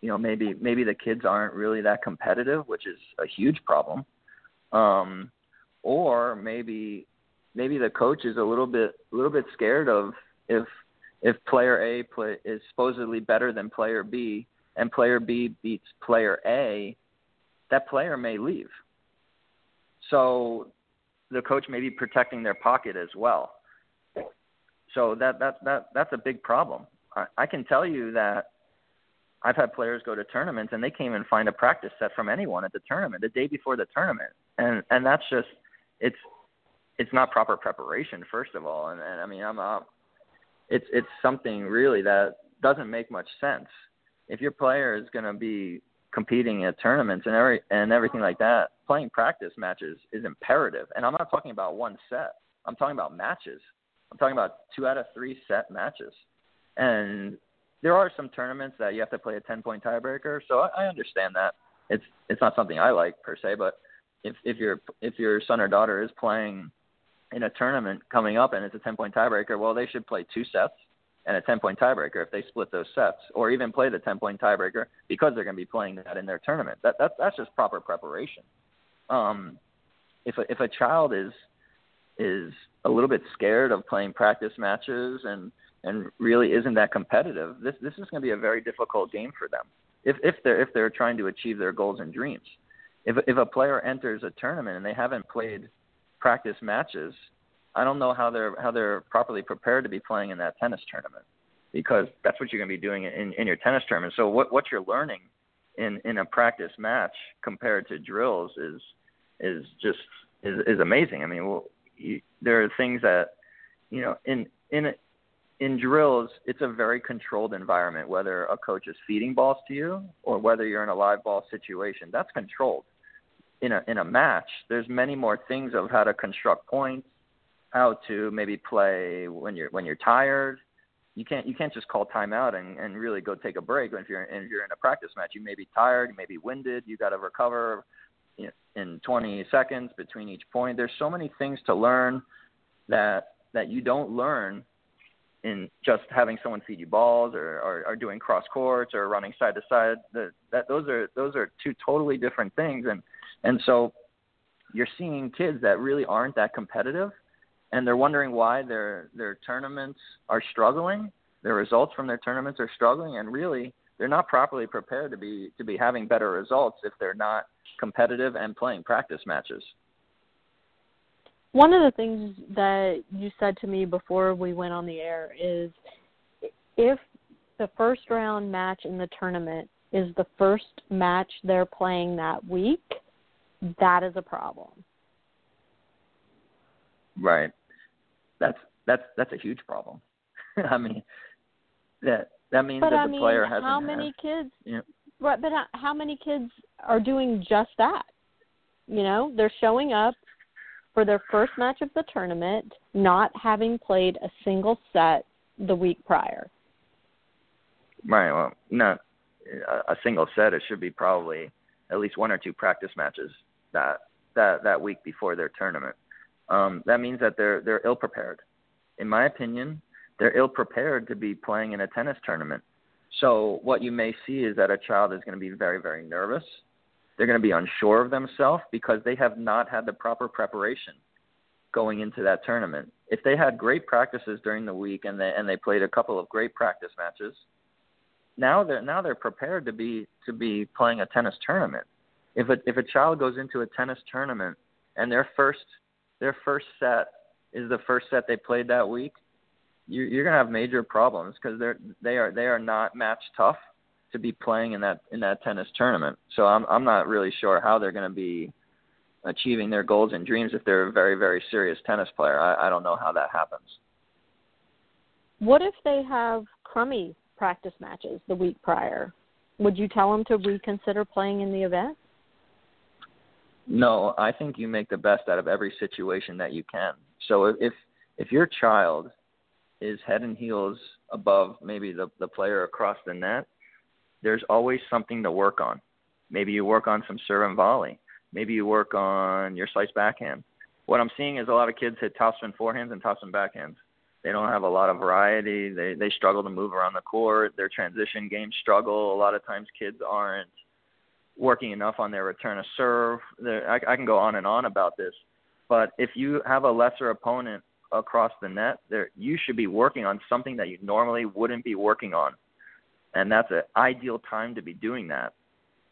you know maybe maybe the kids aren't really that competitive, which is a huge problem. Um, or maybe maybe the coach is a little bit a little bit scared of if if player A play, is supposedly better than player B and player B beats player A, that player may leave. So the coach may be protecting their pocket as well. So that that that that's a big problem. I, I can tell you that I've had players go to tournaments and they can't even find a practice set from anyone at the tournament the day before the tournament, and and that's just it's it's not proper preparation first of all, and, and I mean I'm uh, it's it's something really that doesn't make much sense. If your player is going to be competing at tournaments and every and everything like that, playing practice matches is imperative. And I'm not talking about one set. I'm talking about matches. I'm talking about two out of three set matches. And there are some tournaments that you have to play a 10 point tiebreaker, so I, I understand that. It's it's not something I like per se, but if if your if your son or daughter is playing in a tournament coming up and it's a 10 point tiebreaker, well, they should play two sets and a 10 point tiebreaker if they split those sets, or even play the 10 point tiebreaker because they're going to be playing that in their tournament. That, that that's just proper preparation. Um, if a, if a child is is a little bit scared of playing practice matches and and really isn't that competitive, this this is going to be a very difficult game for them. If if they're if they're trying to achieve their goals and dreams. If if a player enters a tournament and they haven't played practice matches, I don't know how they're how they're properly prepared to be playing in that tennis tournament because that's what you're going to be doing in in your tennis tournament. So what what you're learning in in a practice match compared to drills is is just is is amazing. I mean, well, you, there are things that you know in in in drills, it's a very controlled environment. Whether a coach is feeding balls to you or whether you're in a live ball situation, that's controlled. In a in a match, there's many more things of how to construct points, how to maybe play when you're when you're tired. You can't you can't just call timeout and, and really go take a break. If you're if you're in a practice match, you may be tired, you may be winded, you got to recover in 20 seconds between each point. There's so many things to learn that that you don't learn in just having someone feed you balls or, or, or doing cross courts or running side to side. The, that those are those are two totally different things, and and so you're seeing kids that really aren't that competitive, and they're wondering why their their tournaments are struggling. Their results from their tournaments are struggling, and really they're not properly prepared to be to be having better results if they're not competitive and playing practice matches. One of the things that you said to me before we went on the air is if the first round match in the tournament is the first match they're playing that week, that is a problem. Right. That's that's that's a huge problem. I mean, that that means but that I the mean, player hasn't. How many had, kids? You know, Right, but how many kids are doing just that? You know, they're showing up for their first match of the tournament, not having played a single set the week prior. Right. Well, not a single set. It should be probably at least one or two practice matches that that that week before their tournament. Um, that means that they're they're ill prepared. In my opinion, they're ill prepared to be playing in a tennis tournament. So what you may see is that a child is going to be very, very nervous. They're going to be unsure of themselves because they have not had the proper preparation going into that tournament. If they had great practices during the week and they and they played a couple of great practice matches, now they're now they're prepared to be to be playing a tennis tournament. If a if a child goes into a tennis tournament and their first their first set is the first set they played that week, you're, you're gonna have major problems because they're they are they are not match tough to be playing in that in that tennis tournament. So I'm I'm not really sure how they're going to be achieving their goals and dreams if they're a very very serious tennis player. I, I don't know how that happens. What if they have crummy practice matches the week prior? Would you tell them to reconsider playing in the event? No, I think you make the best out of every situation that you can. So if if your child is head and heels above maybe the, the player across the net, there's always something to work on. Maybe you work on some serve and volley. Maybe you work on your slice backhand. What I'm seeing is a lot of kids hit topspin forehands and topspin backhands. They don't have a lot of variety. They they struggle to move around the court. Their transition games struggle. A lot of times kids aren't working enough on their return of serve. I, I can go on and on about this, but if you have a lesser opponent across the net, there you should be working on something that you normally wouldn't be working on, and that's an ideal time to be doing that.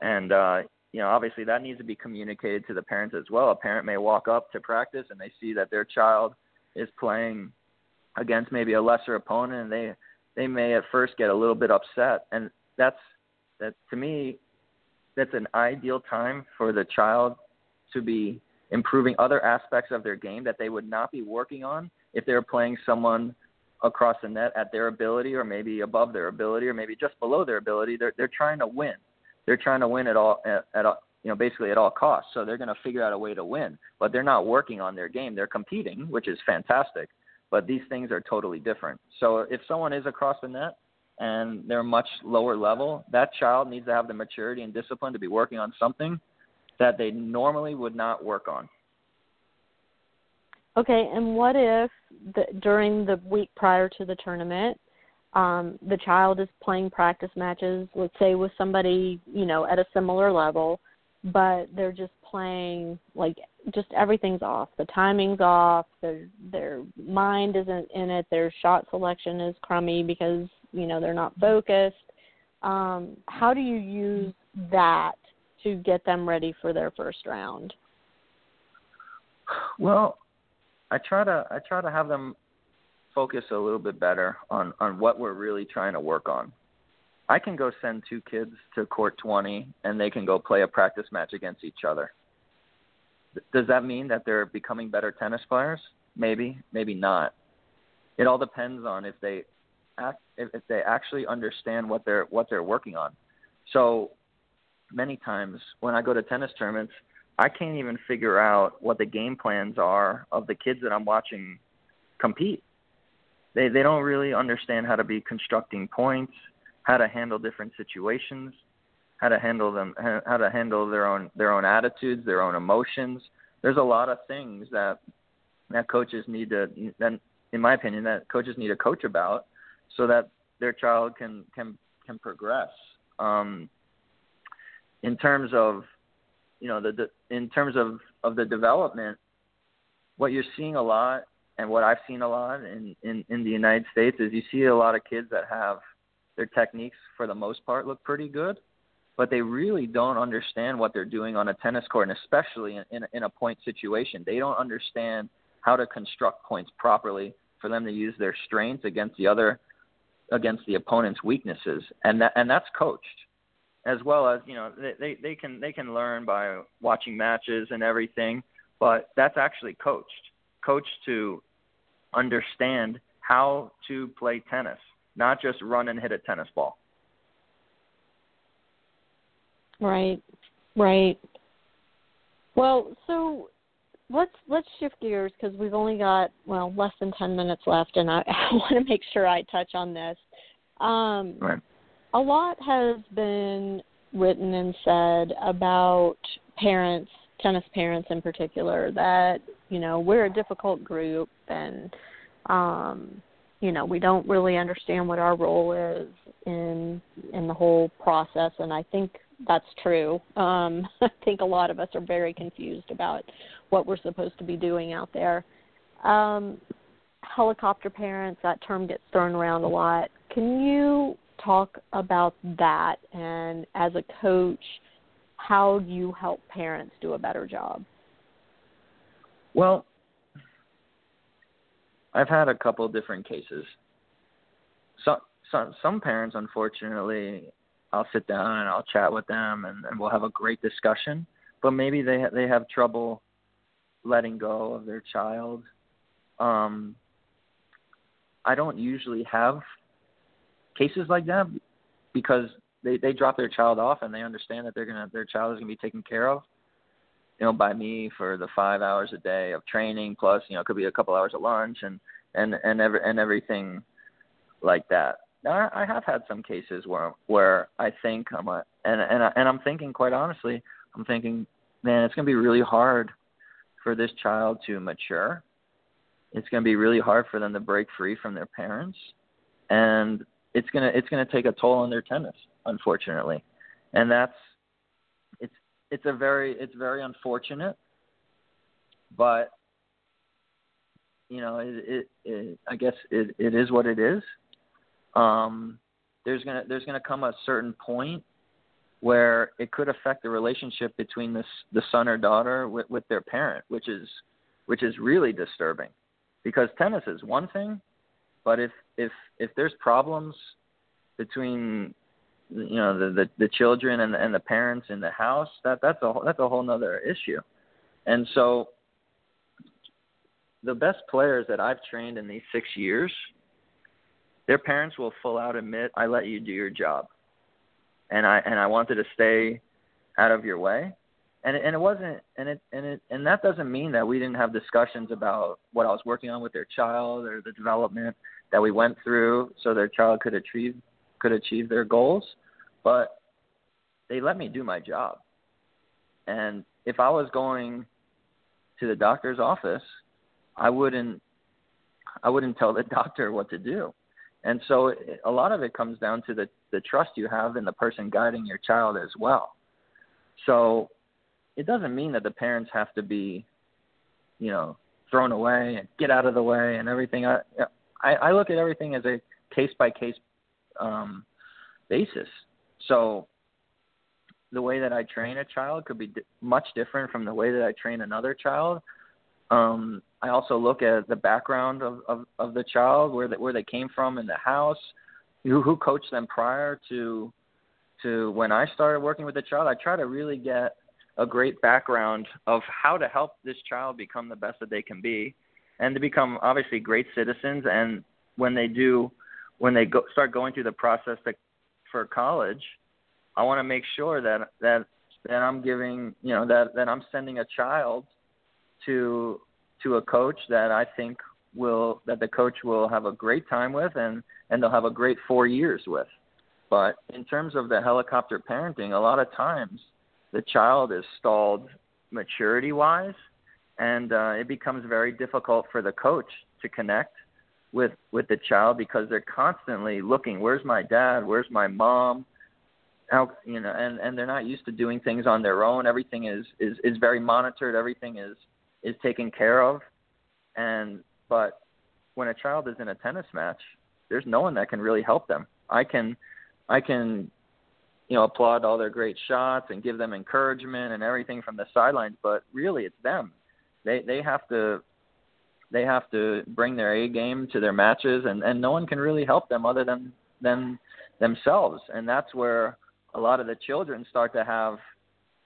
And uh, you know, obviously, that needs to be communicated to the parents as well. A parent may walk up to practice and they see that their child is playing against maybe a lesser opponent, and they they may at first get a little bit upset, and that's that to me, that's an ideal time for the child to be improving other aspects of their game that they would not be working on if they were playing someone across the net at their ability or maybe above their ability or maybe just below their ability. They're they're trying to win. They're trying to win at all at, at all, you know basically at all costs. So they're going to figure out a way to win, but they're not working on their game. They're competing, which is fantastic, but these things are totally different. So if someone is across the net and they're much lower level, that child needs to have the maturity and discipline to be working on something that they normally would not work on. Okay, and what if the, during the week prior to the tournament, um, the child is playing practice matches, let's say with somebody, you know, at a similar level, but they're just playing like just everything's off. The timing's off. Their their mind isn't in it. Their shot selection is crummy because you know they're not focused. Um, how do you use that to get them ready for their first round? Well, I try to I try to have them focus a little bit better on on what we're really trying to work on. I can go send two kids to court 20 and they can go play a practice match against each other. Does that mean that they're becoming better tennis players? Maybe, maybe not. It all depends on if they act, if, if they actually understand what they're what they're working on. So many times when I go to tennis tournaments, I can't even figure out what the game plans are of the kids that I'm watching compete. They they don't really understand how to be constructing points, how to handle different situations, how to handle them how to handle their own their own attitudes, their own emotions. There's a lot of things that that coaches need to then in my opinion that coaches need to coach about so that their child can can can progress. Um, in terms of you know the, the in terms of of the development, what you're seeing a lot and what I've seen a lot in, in in the United States is you see a lot of kids that have their techniques for the most part look pretty good, but they really don't understand what they're doing on a tennis court, and especially in, in, in a point situation. They don't understand how to construct points properly for them to use their strengths against the other against the opponent's weaknesses, and that and that's coached as well as you know they, they they can they can learn by watching matches and everything, but that's actually coached, coached to understand how to play tennis, not just run and hit a tennis ball. Right, right. Well, so let's let's shift gears because we've only got well less than ten minutes left, and I, I want to make sure I touch on this. Um, right. A lot has been written and said about parents, tennis parents in particular, that you know we're a difficult group and um, you know we don't really understand what our role is in in the whole process, and I think that's true. Um, I think a lot of us are very confused about what we're supposed to be doing out there. Um, helicopter parents, that term gets thrown around a lot. Can you talk about that and as a coach, how do you help parents do a better job? Well, I've had a couple different cases. Some some some parents, unfortunately, I'll sit down and I'll chat with them and, and we'll have a great discussion. But maybe they ha- they have trouble letting go of their child. Um, I don't usually have cases like that because they they drop their child off and they understand that they're gonna their child is gonna be taken care of you know by me for the five hours a day of training plus you know it could be a couple hours of lunch and and and every and everything like that now, I have had some cases where where I think I'm a, and and I, and I'm thinking quite honestly, I'm thinking, man, it's to be really hard for this child to mature. It's to be really hard for them to break free from their parents, and it's gonna it's gonna take a toll on their tennis, unfortunately, and that's it's it's a very it's very unfortunate, but you know it, it, it I guess it it is what it is um, there's gonna there's gonna come a certain point where it could affect the relationship between this the son or daughter with, with their parent, which is which is really disturbing. Because tennis is one thing, but if if if there's problems between you know the the, the children and the, and the parents in the house, that that's a that's a whole other issue. And so the best players that I've trained in these six years their parents will full out admit, "I let you do your job," and I and I wanted to stay out of your way. And it, and it wasn't, and it and it and that doesn't mean that we didn't have discussions about what I was working on with their child or the development that we went through, so their child could achieve could achieve their goals. But they let me do my job. And if I was going to the doctor's office, I wouldn't I wouldn't tell the doctor what to do. And so a lot of it comes down to the, the trust you have in the person guiding your child as well. So it doesn't mean that the parents have to be, you know, thrown away and get out of the way and everything. I, I, I look at everything as a case by case um, basis. So the way that I train a child could be much different from the way that I train another child. Um, I also look at the background of, of, of the child, where they, where they came from in the house, who, who coached them prior to to when I started working with the child. I try to really get a great background of how to help this child become the best that they can be and to become obviously great citizens. And when they do when they go start going through the process to, for college i want to make sure that that that i'm giving you know that that i'm sending a child to to a coach that i think will that the coach will have a great time with and and they'll have a great 4 years with. But in terms of the helicopter parenting a lot of times the child is stalled maturity wise and uh, it becomes very difficult for the coach to connect with with the child because they're constantly looking where's my dad? Where's my mom? How you know and and they're not used to doing things on their own. Everything is is is very monitored. Everything is is taken care of. And but when a child is in a tennis match there's no one that can really help them. I can i can you know applaud all their great shots and give them encouragement and everything from the sidelines but really it's them. They they have to they have to bring their A game to their matches, and and no one can really help them other than than themselves, and that's where a lot of the children start to have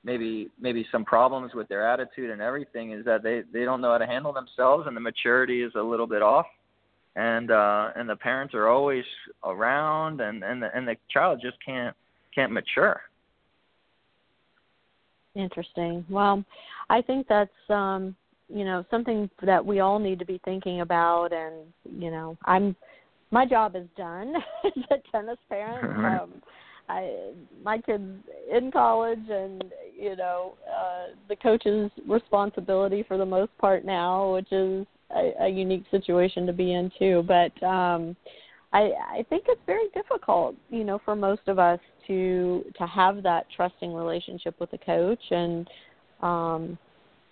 maybe maybe some problems with their attitude and everything is that they they don't know how to handle themselves and the maturity is a little bit off. And uh and the parents are always around and and the, and the child just can't can't mature. Interesting. Well i think that's um you know something that we all need to be thinking about and you know i'm my job is done as a tennis parent. Um i my kids in college and you know uh the coach's responsibility for the most part now which is a, a unique situation to be in too. But um i i think it's very difficult you know for most of us to to have that trusting relationship with a coach. And um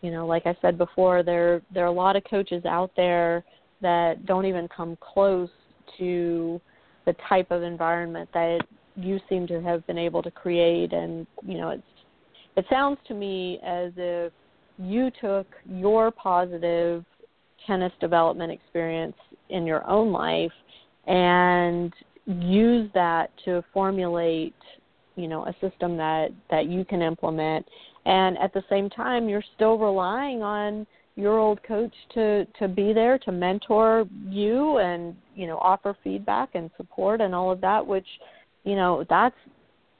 you know like i said before there there are a lot of coaches out there that don't even come close to the type of environment that you seem to have been able to create. And you know it's it sounds to me as if you took your positive tennis development experience in your own life and use that to formulate you know a system that that you can implement. And at the same time you're still relying on your old coach to to be there to mentor you and you know offer feedback and support and all of that which you know that's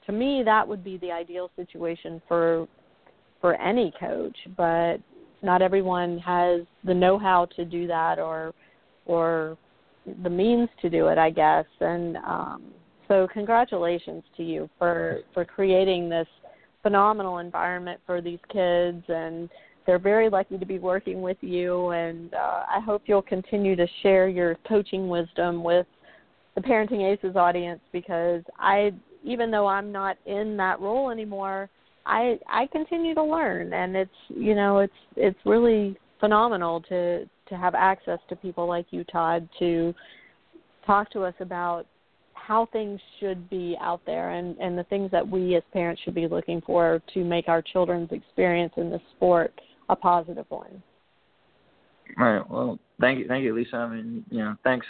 to me that would be the ideal situation for for any coach. But not everyone has the know-how to do that or or the means to do it i guess. And um so congratulations to you for for creating this phenomenal environment for these kids. And they're very lucky to be working with you. And uh, I hope you'll continue to share your coaching wisdom with the Parenting Aces audience because I even though I'm not in that role anymore, I I continue to learn. And it's you know it's it's really phenomenal to to have access to people like you Todd to talk to us about how things should be out there and, and the things that we as parents should be looking for to make our children's experience in the sport a positive one. Right. Well, thank you, thank you, Lisa. I mean, you know, thanks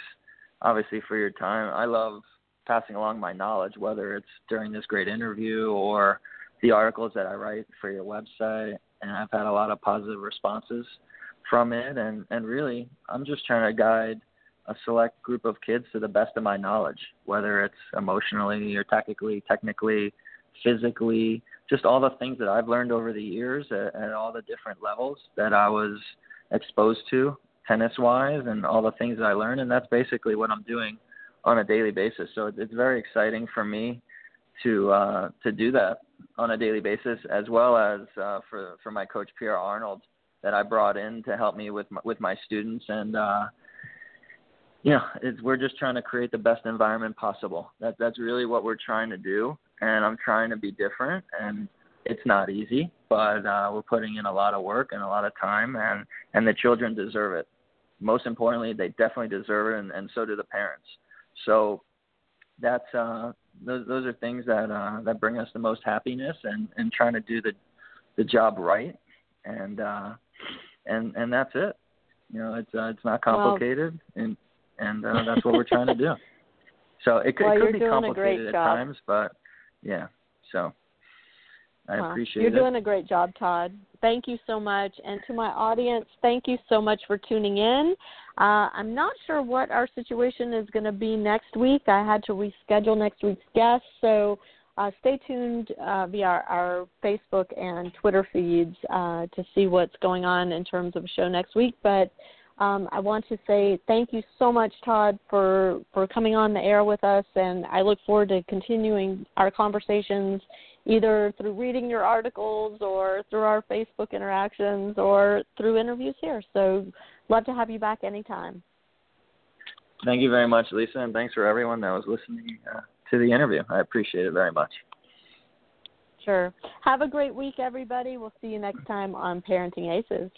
obviously for your time. I love passing along my knowledge, whether it's during this great interview or the articles that I write for your website. And I've had a lot of positive responses from it. And and really, I'm just trying to guide a select group of kids to the best of my knowledge, whether it's emotionally or tactically, technically, physically, just all the things that I've learned over the years at, at all the different levels that I was exposed to tennis wise and all the things that I learned. And that's basically what I'm doing on a daily basis. So it's very exciting for me to uh, to do that on a daily basis, as well as uh, for for my coach Pierre Arnold that I brought in to help me with my, with my students and uh, you know, it's, we're just trying to create the best environment possible. That that's really what we're trying to do, and I'm trying to be different, and it's not easy, but uh, we're putting in a lot of work and a lot of time, and and the children deserve it. Most importantly, they definitely deserve it, and, and so do the parents. So that's uh, those those are things that uh, that bring us the most happiness, and and trying to do the the job right, and uh, and and that's it. You know, it's uh, it's not complicated, well, and and uh, that's what we're trying to do. So it, well, it could be complicated at times, but yeah. So I well, appreciate you're it. You're doing a great job, Todd. Thank you so much. And to my audience, thank you so much for tuning in. Uh, I'm not sure what our situation is going to be next week. I had to reschedule next week's guest, so uh, stay tuned uh, via our, our, Facebook and Twitter feeds uh, to see what's going on in terms of a show next week. But um, I want to say thank you so much, Todd, for, for coming on the air with us, and I look forward to continuing our conversations either through reading your articles or through our Facebook interactions or through interviews here. So, love to have you back anytime. Thank you very much, Lisa, and thanks for everyone that was listening uh, to the interview. I appreciate it very much. Sure. Have a great week, everybody. We'll see you next time on Parenting Aces.